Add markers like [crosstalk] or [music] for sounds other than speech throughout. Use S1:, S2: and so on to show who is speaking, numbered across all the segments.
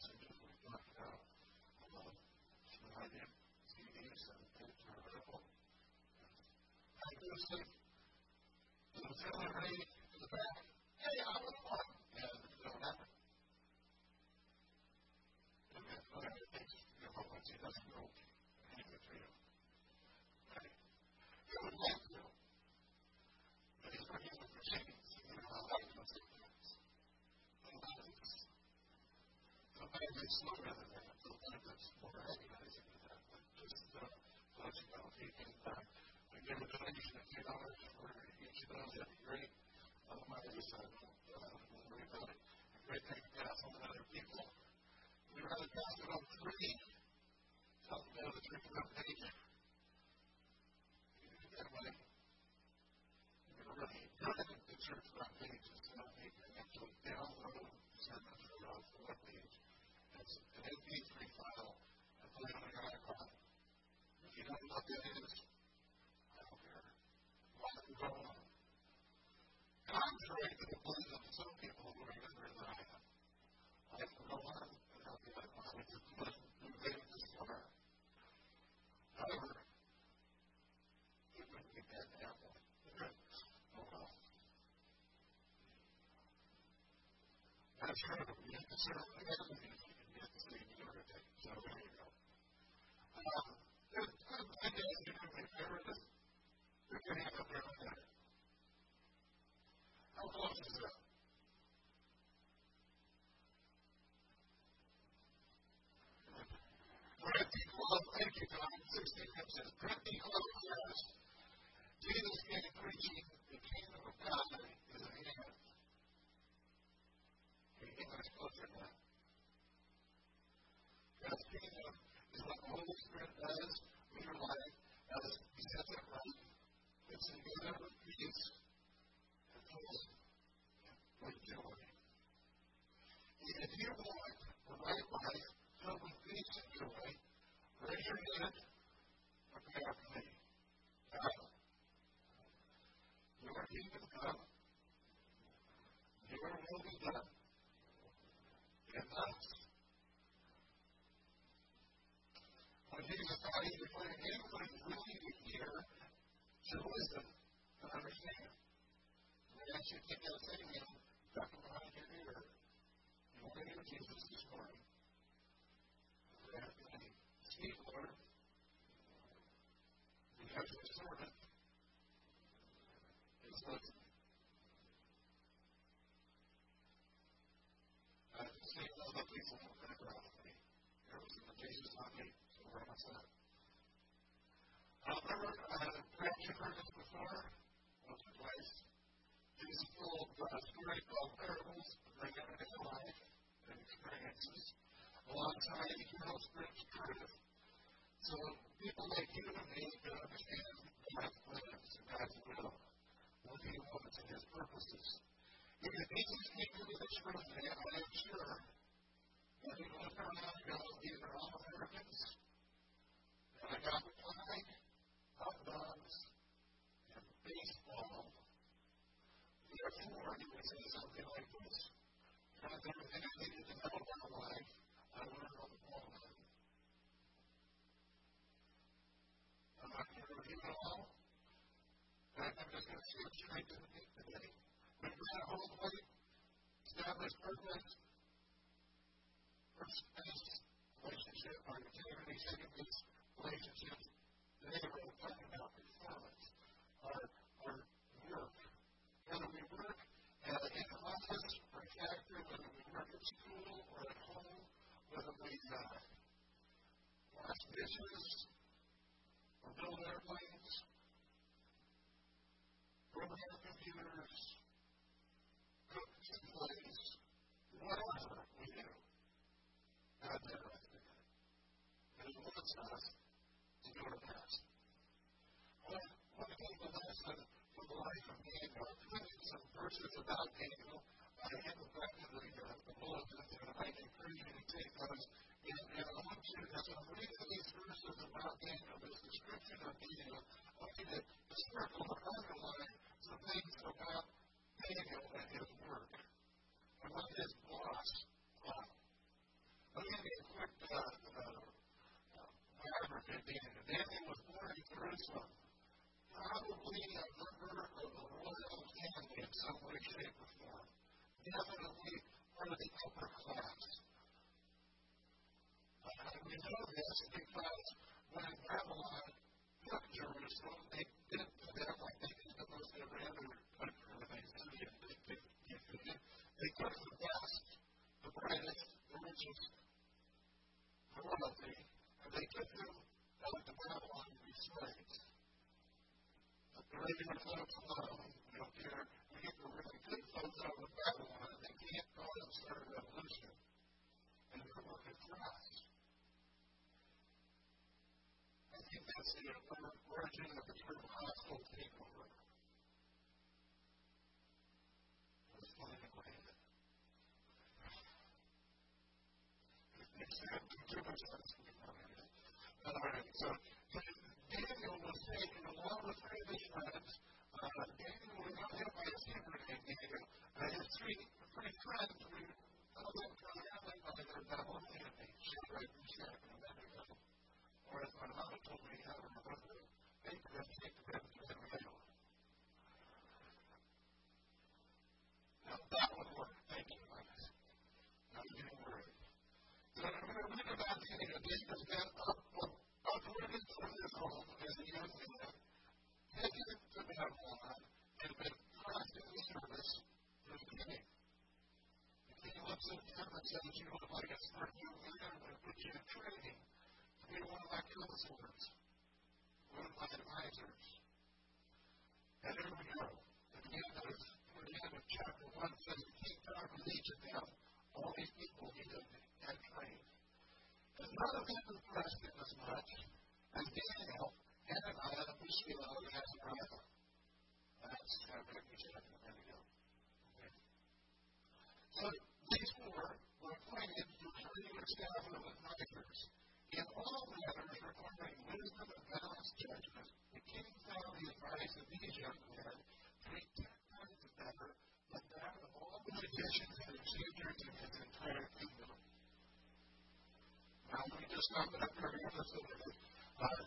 S1: passages we talked about, um, available. I do think the auxiliary in the back, hey, I would want, and it don't happen. And then whatever it takes, you know, once he doesn't go, hang it for you. Right? He would like to, but he's working with machines, you know, how life does it. Sometimes it's slower than that. Sometimes it's more agonizing than that. But just uh, let you know, if you can uh, give a donation of $2 for each of those, uh, don't worry about it. A great thing to pass on to other people. We'd rather pass it on. Tell them to the page. You can do that way. You're going to really good at the church web page. It's not you can actually download sermons from off the web page. It's an MP3 file. I put it on your iPod. If you know what that is, I don't care. Let it go on. Contrary to the belief of some people who are younger than I am, I can go on and I'll be like, well, I just to it this. However, it wouldn't be bad to have one. Oh well. That's true. You have to serve the enemy. To see the lunatic. So there you go. Um, do me a favor. Just put your hand up there. How close is that? Thank you, Tom. 16 hymn says, pretty close, yes. Jesus came preaching the kingdom of God is you kingdom is what the Holy Spirit does life as He sets it right. It's in together with peace and joy with joy. If you want the right life filled with peace and joy, raise your hand and pray after me. God, your kingdom come, your will be done in us. When Jesus thought he was going to anyone willing to hear to wisdom to understand. We ask you to take that same hand, duck it behind your ear, and we're going to hear Jesus this morning. Pray after me. Speak, Lord. Because your servant is listening. I have to say, all the people in the background of me. Everything that Jesus on me, so where am I at? Uh, remember, uh, perhaps you've heard this before, once or twice. Jesus told uh, a story called parables to bring everyday life and experiences alongside eternal spiritual truth. So people like you and me can understand God's plans and God's will, what He wants and His purposes. If Jesus came into this room today, I am sure that He looked around and goes, these are all Americans. And I got the flag, hot dogs, and baseball. Therefore, he would say something like this. Kind of everything I needed to know about life, I learned on the ball line. I'm not going to review it all. But I'm just going to skip straight to the meat today. When Grant Holdway established purpose, first base relationship, our integrity, second base relationships, today we're talking about performance, our, our work. Whether we work uh, in an office or a factory, whether we work at school or at home, whether we uh, wash dishes or build airplanes, program computers, whatever we do, God's interested in it. And He wants us to do our best. One, one thing the lesson from the life of Daniel, I'm some verses about Daniel. I have them back in the, uh, the and I encourage you to take those. And, and I want you, as I'm reading these verses about Daniel, this description of Daniel, I want you to circle or underline some things about Daniel and his work and what is boss, Well, let me give you a quick biography of Daniel. Daniel was born in Jerusalem, probably a member of the royal family in some way, shape, or form. Definitely part of the upper class. Uh, we know this because when Babylon took Jerusalem, they did to them like they We don't care. Good they can't a revolution. And. I think that's the origin of the term takeover. It was flying away. It makes too much sense to me. All right, so Daniel was taken along with three of his friends. Uh, Daniel was not hit by a fever named Uh, three, three friends them primarily by their. Or as my told me, them to the. Now that would work. Thank you. Now you didn't worry. So I'm going to read about Daniel. Daniel's been up uprooted from his home as a young man, taken to Babylon, and been thrust service for the king. The king looks uh, at him and says, You look like a smart young man, I'm going to put you in training to be one of my counselors, one of my advisors. And here we go. At the end of, at the end of chapter 1 says, conquered each of them, all these people he had trained. And none of them impressed him as much as Daniel, Hananiah, Mishael, and Azariah. That's Shadrach, Meshach, and Abednego. Okay. So these four were appointed to the staff advisors. In all matters requiring wisdom and balanced judgment, the king found the advice of these young men be ten times better than that of all the magicians and enchanters in his entire kingdom. Now, we just found that very episode. Uh,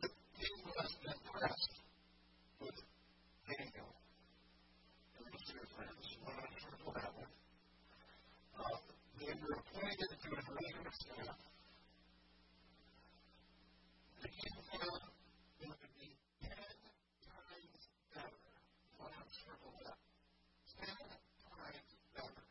S1: the king was impressed with Daniel and his dear friends. Went on to the level. Uh, they were appointed to a regular staff. The king found it would be ten times better. Want to circle that. Ten times better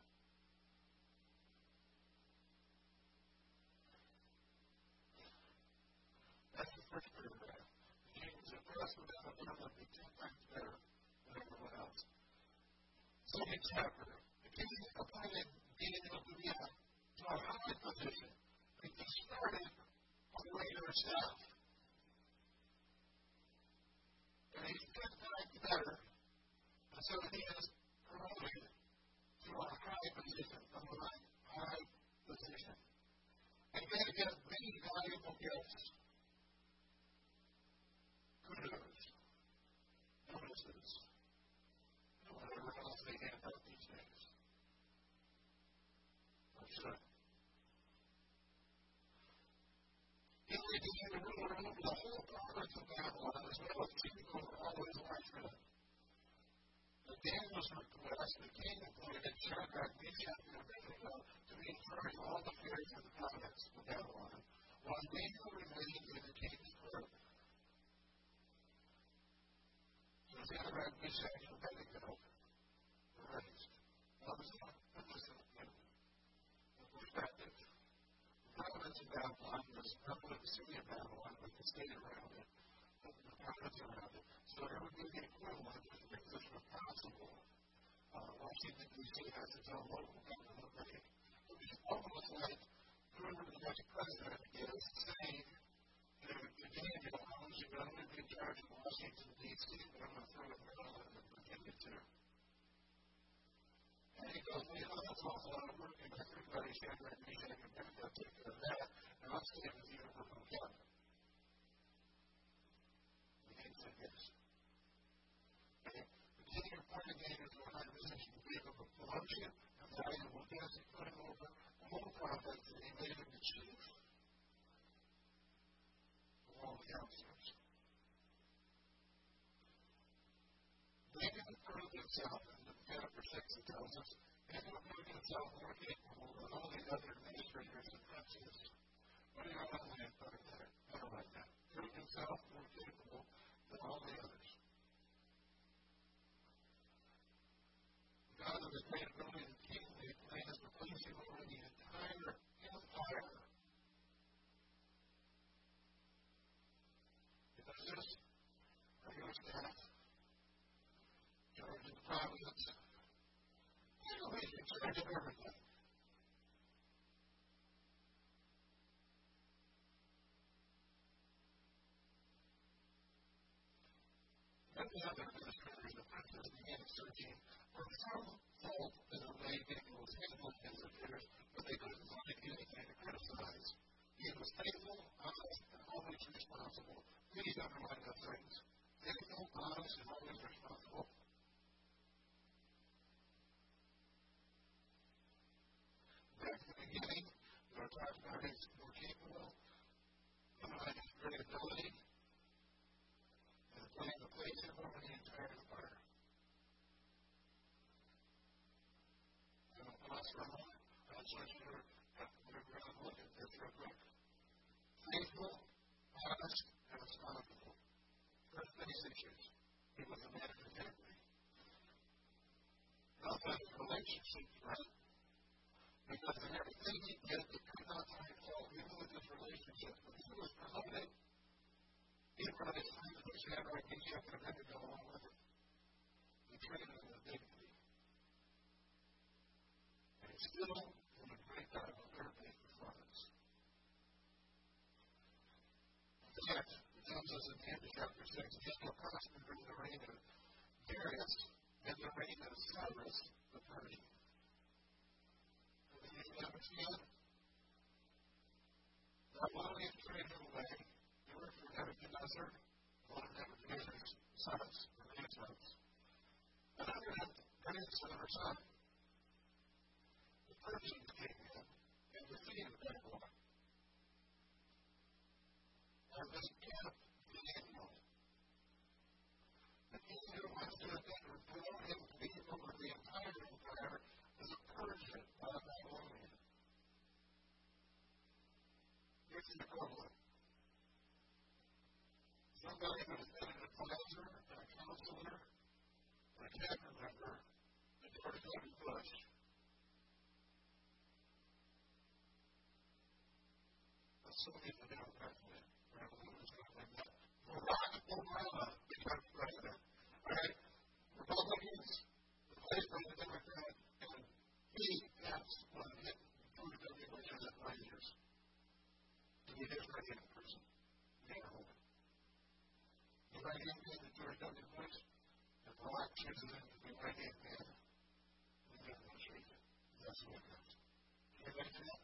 S1: That's the first paragraph. The king was impressed with that and would be ten times better than everyone else. Second chapter. The king appointed Daniel to be a, to a high position. He started on the regular staff. And he's ten times better. And so he is promoted to a high position, a high position. And then he has many valuable gifts kudos, notices, and whatever else they hand out these days. That's it. He became the ruler over the whole province of Babylon as well as king over all his life. At Daniel's request, the king appointed Shadrach, Meshach, and Abednego to be all the affairs of the province of Babylon, while Daniel remained in the king's court. Shadrach, Meshach, and Abednego were raised. This is put this in, in, in perspective. The province of Babylon was not the city of Babylon, but the state around it, province around it. So it would be the equivalent the position of possible. Uh, Washington, D.C. has its own local government, but it almost like whoever the next president is saying, you know, to Daniel, I want you to be in charge of Washington, D.C., but I'm going to throw it Maryland and Virginia too. And he goes, well, you know, that's also a lot of work, and everybody Shadrach, Meshach, and Abednego take care of that, and I'll stay with you and work on cabinet. The king said yes. Okay. The king appointed Daniel to a high position, gave him a promotion, a valuable gift, and put him over the whole province, and he made him the chief of all the counselors. Himself, in the chapter 6 it tells us, Daniel proved himself more capable than all the other administrators and princes. What do you to land better like that? Proved himself more capable than all the others. God of the great ability and king made plans to place him over the entire empire. It was just regular staff, charge of the providence, Of everything. The other administrators of princes began searching for some fault in the way Daniel was handling his affairs, but they couldn't find anything to criticize. He was faithful, honest, and always responsible. Please underline those things. Faithful, honest, and always responsible. Back in the beginning, were talking about his more capable, uh, his great ability, and the plan to place him over the entire empire. I don't pause for a moment. I just want you to look at this real quick. Faithful, honest, and responsible. First basic issues. He was a man of integrity. That relationships, right? Because in everything he did, he could not find fault, his relationships. But he was promoted. He brought his friends to Shadrach, Meshach, and Abednego along with him. He treated them with dignity. And he still did a great job of third-base performance. In fact, it tells us in chapter 6, Daniel prospered the reign of Darius and the reign of Cyrus Nebuchadnezzar, not wanting to trade him away, they worked for Nebuchadnezzar, one of Nebuchadnezzar's sons, or grandsons. And under that grandson or son, the Persians came in and defeated Babylon. And this camp Daniel, the king who wants to promote him to be over the entire empire is a Persian, not a Babylonian. Here's the equivalent. Somebody who has an advisor, and a counselor, and a cabinet member to George W. Bush. Assuming the Democrat win, Revolution is going to win that. Barack Obama becomes president. Right? Republicans replaced by the Democrat, and he passed one hit George W. Bush in five years. To be his right hand person. Never woman. The right hand man to George W. Bush, and Barack chooses him to be right hand man. We never will shake it. That's what happens. Can you imagine that?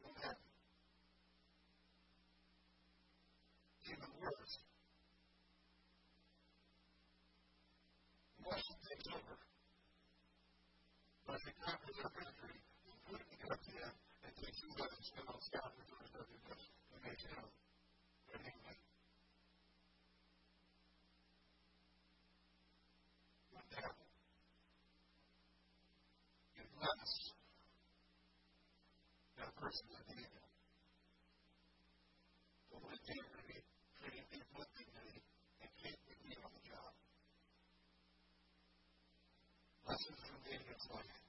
S1: What happened? Even worse. Washington takes over. But the conquers our country, and Putin comes in and takes you guys and spend on staff for George W. Bush and makes him an England. What happened? Unless that person is an evil. Full of integrity, treating people with dignity, and can't be on the job. Lessons Daniel's life.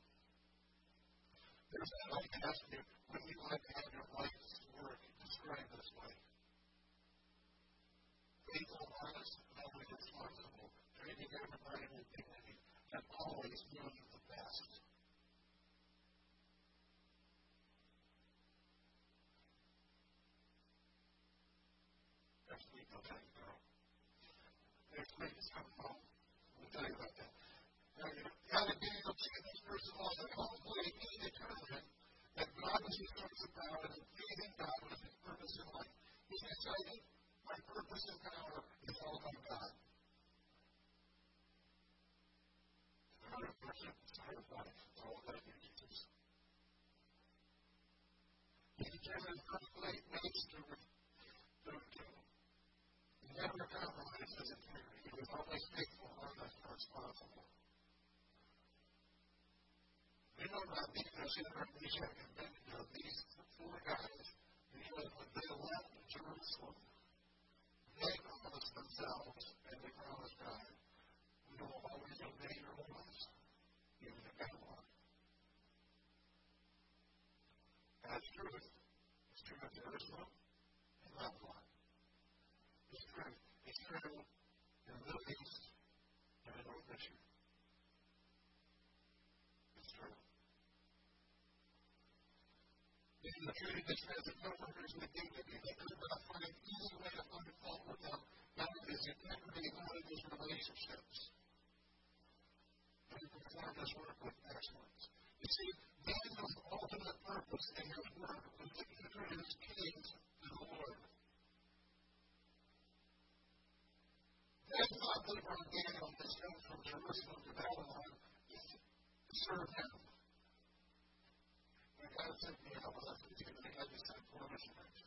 S1: There's that I can ask you, when you like to have your life's work described this way? Faithful, honest, always responsible, treating everybody with dignity, and always doing the best. Next week I'll tell you about. Next week is coming home. We'll tell you about that. God up to first of all, the whole way he determined that God was his source of power and pleasing God was his purpose in life. He decided, my purpose and power is all about God. You, to, never compromise his integrity. He was always faithful, honest, and responsible. Know about because in Meshach and Abednego, these four guys, because when they left Jerusalem, they promised themselves and they promised God, we will always obey your laws, even in Babylon. That's truth. It's true of Jerusalem and Babylon. It's true. It's true in the Middle East and in North Michigan. It's true. Dignity, they could find any way to find fault his his relationships. And he performed his work with excellence. You see, ultimate purpose in his work was to the Lord. Daniel from Jerusalem to Babylon to serve him. And God said, you know, well, that's what you're going to have to send four missionaries.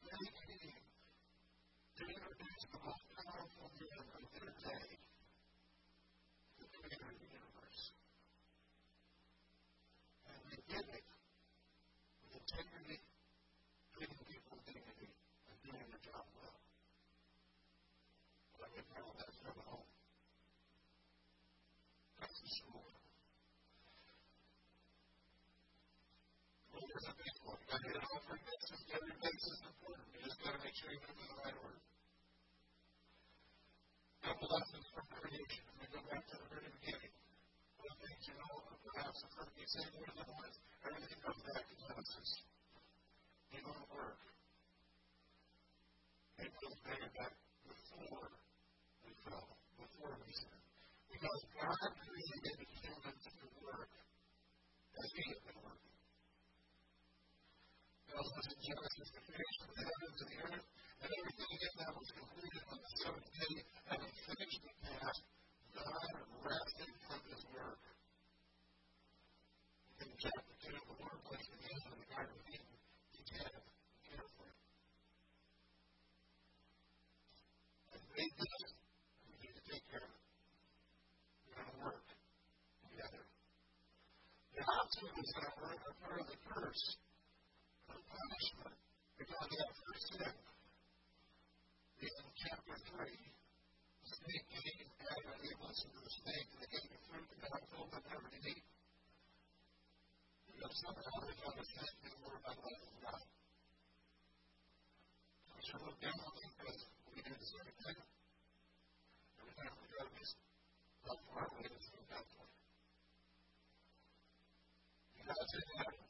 S1: They came to introduce the most powerful man of their day the creator of the universe. And they did it with integrity, treating people with dignity, and doing their job well. But I can tell that's never home. That's the school. Leaders are faithful. You got to hit it all. Every base is important. You just got to make sure you do it in the right order. Couple lessons from creation. We go back to the very beginning. One the things you know, perhaps the first you say more than once, everything comes back to Genesis. You go to work. It goes back before we fell, before we sinned. Because God created humans to work as He had been Tells us in Genesis the creation of the heavens and the earth, and everything in them was completed on the seventh day, having finished the task, God rested from His work. In chapter 2, the Lord placed the man in the Garden of Eden. Tended and cared for it. And made this, we need to take care of. We're going to work together. The opposite is going to work a part of the curse, the punishment, because of that first sin. In chapter 3, the snake came, Adam and Eve listened to the snake, and they gave the fruit that To eat. Because somehow they found the snake knew more about life than God. We should look down on them because we do the same thing. Every time we go to this love for our way, it's for you. God said, Adam,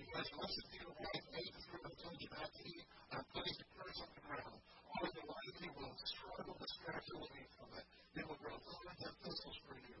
S1: because to your wife, ate the fruit I told you not to eat, I'm putting a curse on the ground. All of the life you will struggle to scratch away from it. It will grow thorns and thistles for you.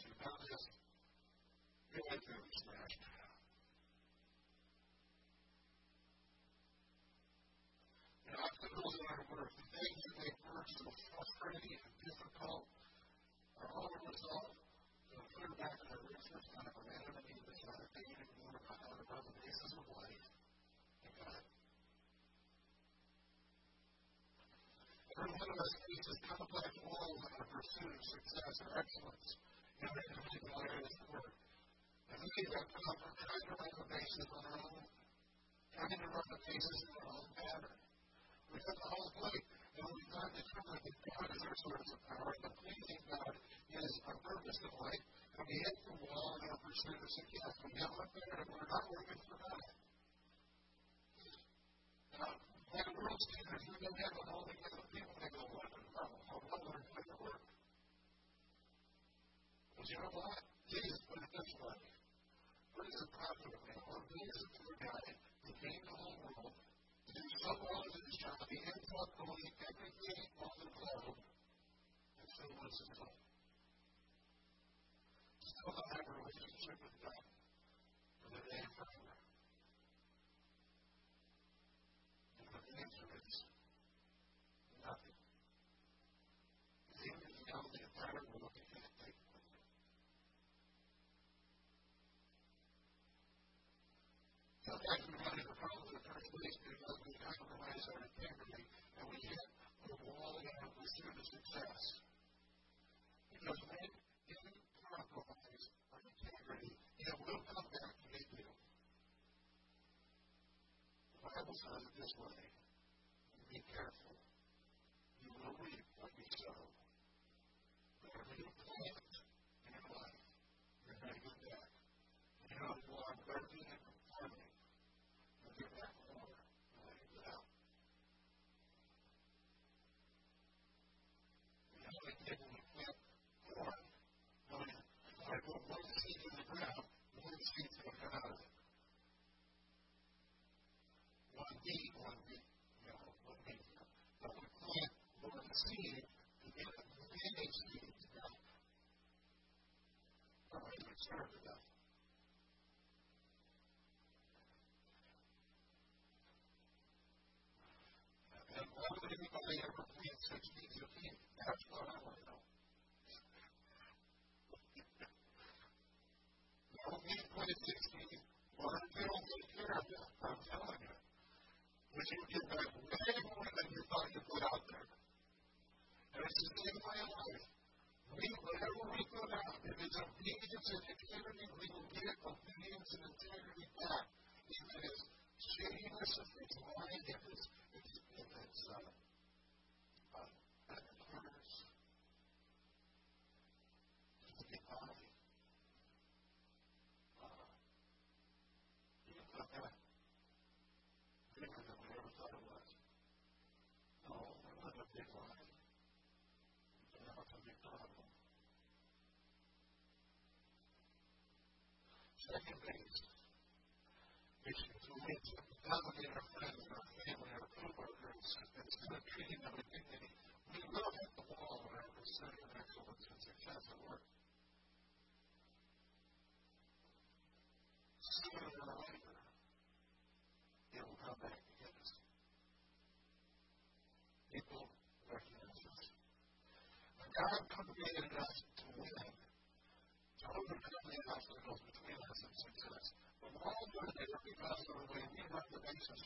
S1: you've done this, your life will smashed. And obstacles in our work, the things that make work so frustrating and difficult, are all a result of putting back in our research kind of a random and even trying to think more about how to the basis of life and God. Every one of us faces complex walls in our pursuit of success or excellence in our individual areas of work. And we have come from trying to run the bases on our own, trying to run the bases in our own pattern. We have the whole plate, and we've not determined that God is our source of power, the pleasing God is our purpose in life, and we hit the wall in our pursuit of success. We get up there, and we're not working for God. Now, by the world standards, we don't have you know what? Jesus put it this way. What is the profit of man? What it for a to the whole world, to do so well as his job, he ends up everything on the globe, and so lives his life? Still not have a relationship with God. Pursuit of success. Because when you compromise our integrity, it will come back to meet you. The Bible says it this way be careful. You will reap what you sow. Whatever you plant in your life, you're going to get back. You know, while I'm working and performing, you'll get back more than what you put out. You know, like when we plant corn, when I put one seed in the ground, one seed's going to come out of it. One bead, one bead, you know, one bead. But we plant one seed to get a many seeds back. Don't even start with that. And why would anybody ever plant such seeds of me? That's what I want to know. Well, we six seeds. Well, they don't take care of that. I'm telling you. Which you back way more than you thought you put out there. It's the same way in life. Whatever we put out, if it's obedience and integrity, we will get obedience and integrity back. If it is shadiness, if it's lying, if it's, if it's, if it's uh, uh, unfairness, if it's economy, uh, you can put that bigger than we ever thought it was. No, it wasn't a big lie. But now it's a big problem. Second base. Which is ways to dominate our friends and our family, our co-workers, instead of treating them with dignity. We will hit the wall when our pursuit of excellence and success at work. Sooner or later, it will come back to get us. People recognize. And God created us to win, to overcome the obstacles between us and success. But we're all doing it because of the way we run the basis.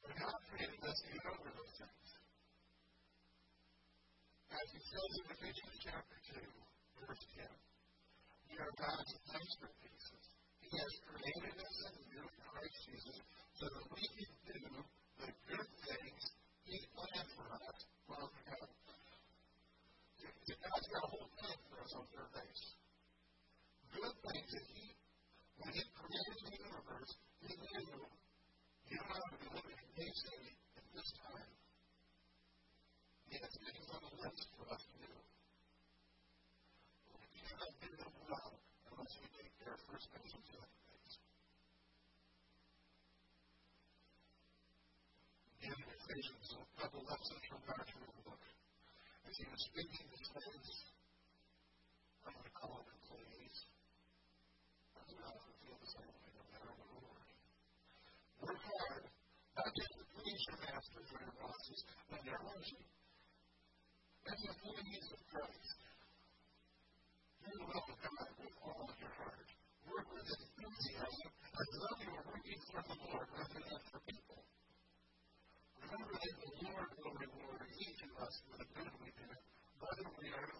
S1: But God created us to get over those things. As he says in Ephesians chapter 2, verse 10, we are God's masterpieces. He has created us in Christ Jesus so that we can do the good things He planned for us while we. God's got a whole plan for us on third base. Good things that He, when He created the universe, He knew you and I would be living in day city at this time. He has things on the list for us to do. But we cannot do them well unless we take care of first and second base. In Ephesians, a couple lessons from God's rule book. As he was speaking to slaves, I'm going to call them employees. I don't know if it feels the same way no matter what we're working. Work hard, not just to please your masters or but their mercy. As employees of Christ, the will of God with all of your heart. Work with enthusiasm as though you were working for the Lord rather than for people. Remember that the Lord will reward each of us for the good we do, whether we are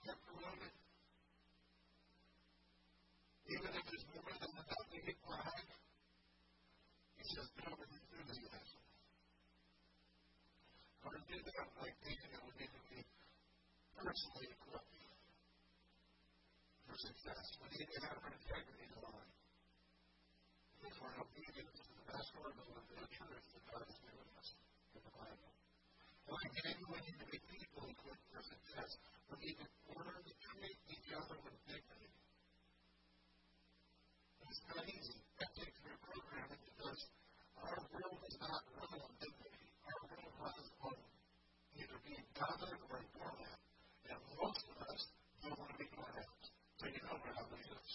S1: success. We need to have our integrity in line. If we're obedient to the best word of the truth that God has given us in the Bible. Like anyone in the people equipped for success, we need to learn to treat each other with dignity. It's not easy. That takes your programming because our world is not run on dignity. Our world runs on either being dominant or doormat. And most of us don't want to be doormats. So you know how that is.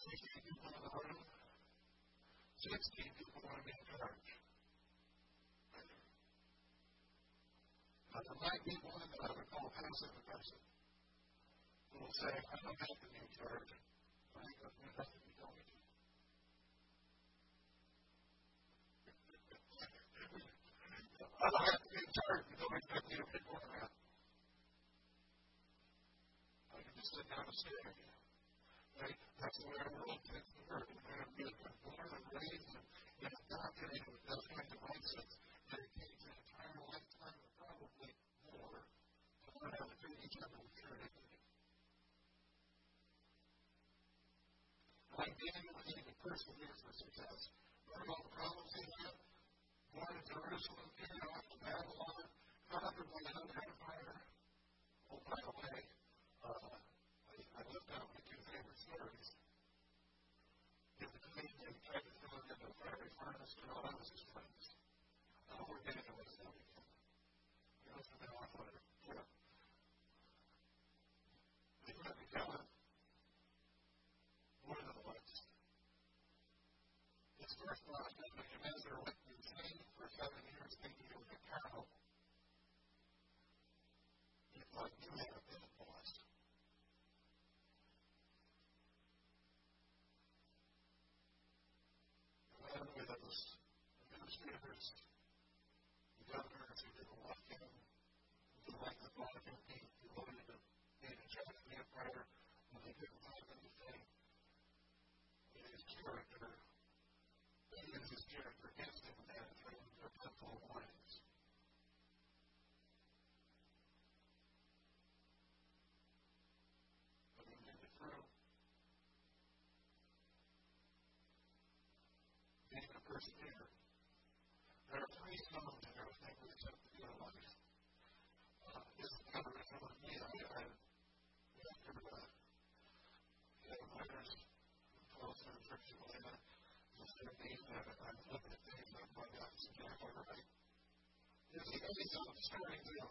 S1: 16 people in the room, 16 people want to be in charge. There might be one that I would call passive who will say, I don't to. I going to you. [laughs] I don't to. I can just sit down and stare at you. Right? That's the way our world tends to work. We're going to be born and raised and, and indoctrinated with those kinds of mindsets that it takes an entire lifetime or probably more to learn how to treat each other with pure dignity. Like Daniel, we need to persevere for success. Learn all the problems he had. Born in Jerusalem, carried off to Babylon, conquered by another empire. Oh, by the way, uh, I, I left out my two favorite stories. If the Canadian tried to throw him into a fiery furnace, and all I was his friends. I don't work any of those down again. He goes to the off on a trip. They let me tell him more than once. His first thought, Nebuchadnezzar went insane for seven years thinking it was a cow. He thought you had a bit of boss. And with those administrators, the governors who didn't like him, who like the monarchy, who wanted to be in charge of the empire, when they couldn't find anything in his character, they used his character against him and had to throw him their purple warnings. But he made it through. Being a persecutor. There are three stones in everything we attempt to do in life. Uh, this is kind of with me. I, I, after uh, you know, letters close to the church in Atlanta, just their name, and I'm looking at things, and I'm going out and saying, all right. There's a really stories in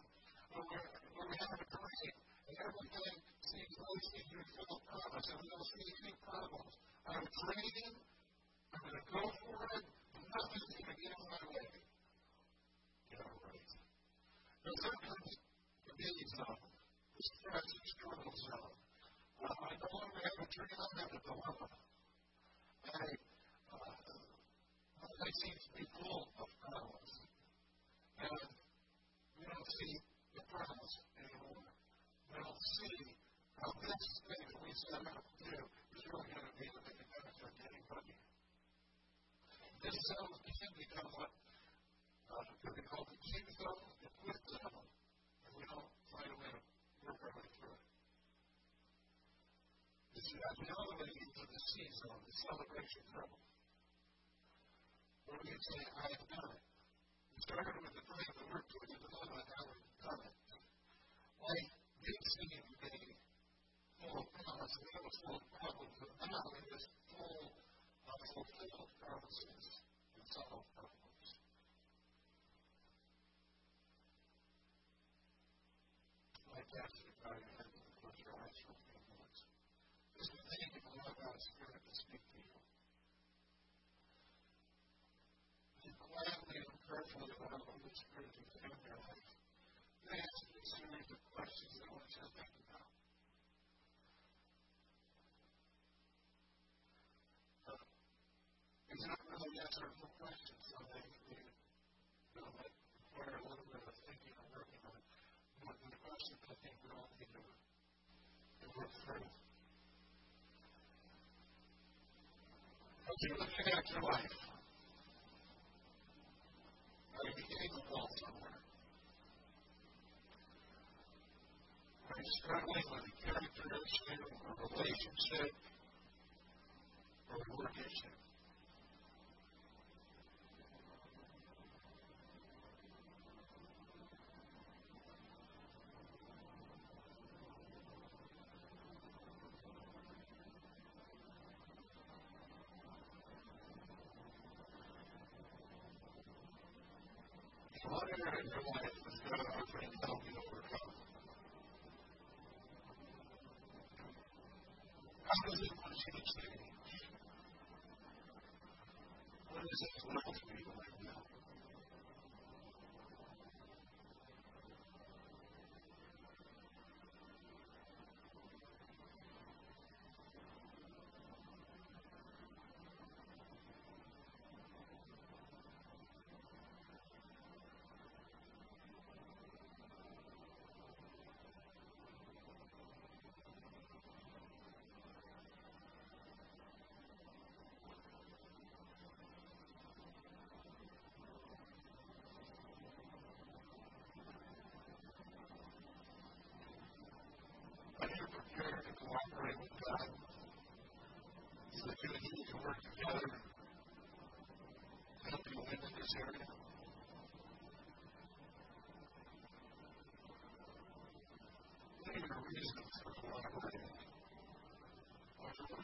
S1: where we have a parade, and everything seems rosy, you're full of promise, and we don't see any problems. I'm training, I'm going to go for it, and nothing's going to get in my way. Yeah, right. Now, sometimes the daily zone, the stress and struggle zone, uh, I no longer have a dream, I have a dilemma. I, uh, I seem to be full of problems. And see the promise anymore. Don't see how this thing that we set out to do is really going to be the big benefit to anybody. This zone can become what uh, could be called the king zone, the quit zone, and we don't find a way to work our way through it. See, as we elevate into the C zone, the celebration zone, where we say, I have done it. We started with the prayer that we're doing it, and I haven't done it. Like did seem to be full of promise, and it was of problems, but now it is full of fulfilled promises and solved problems. My pastor, God in heaven, close your eyes for a few moments. Just to think of allow God's Spirit to speak to you. And quietly and prayerfully allow the Holy Spirit to come in your life. They ask you a series of questions that I want you to think about. Uh, these aren't really yes or no questions, so they you know, might require a little bit of thinking and working on. But the question that work through. As you're looking at your life, are you beginning to fall somewhere? Are you struggling with a character issue, a relationship, or a work issue?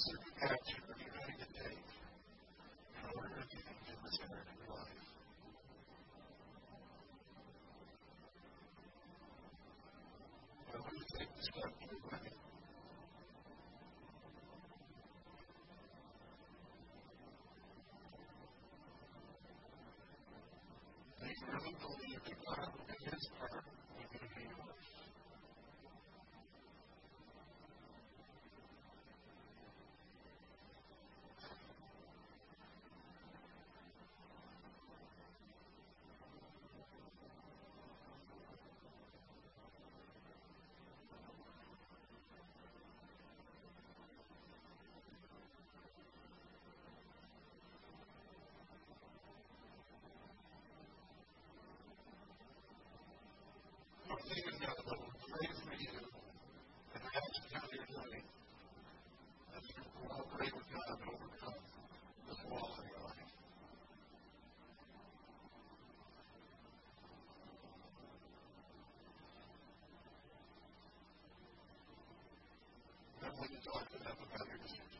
S1: Certain action that you're going to take in order to get into this area of your life. But when you take the step to right, and you really believe that God will do His part when you talk to about your decision.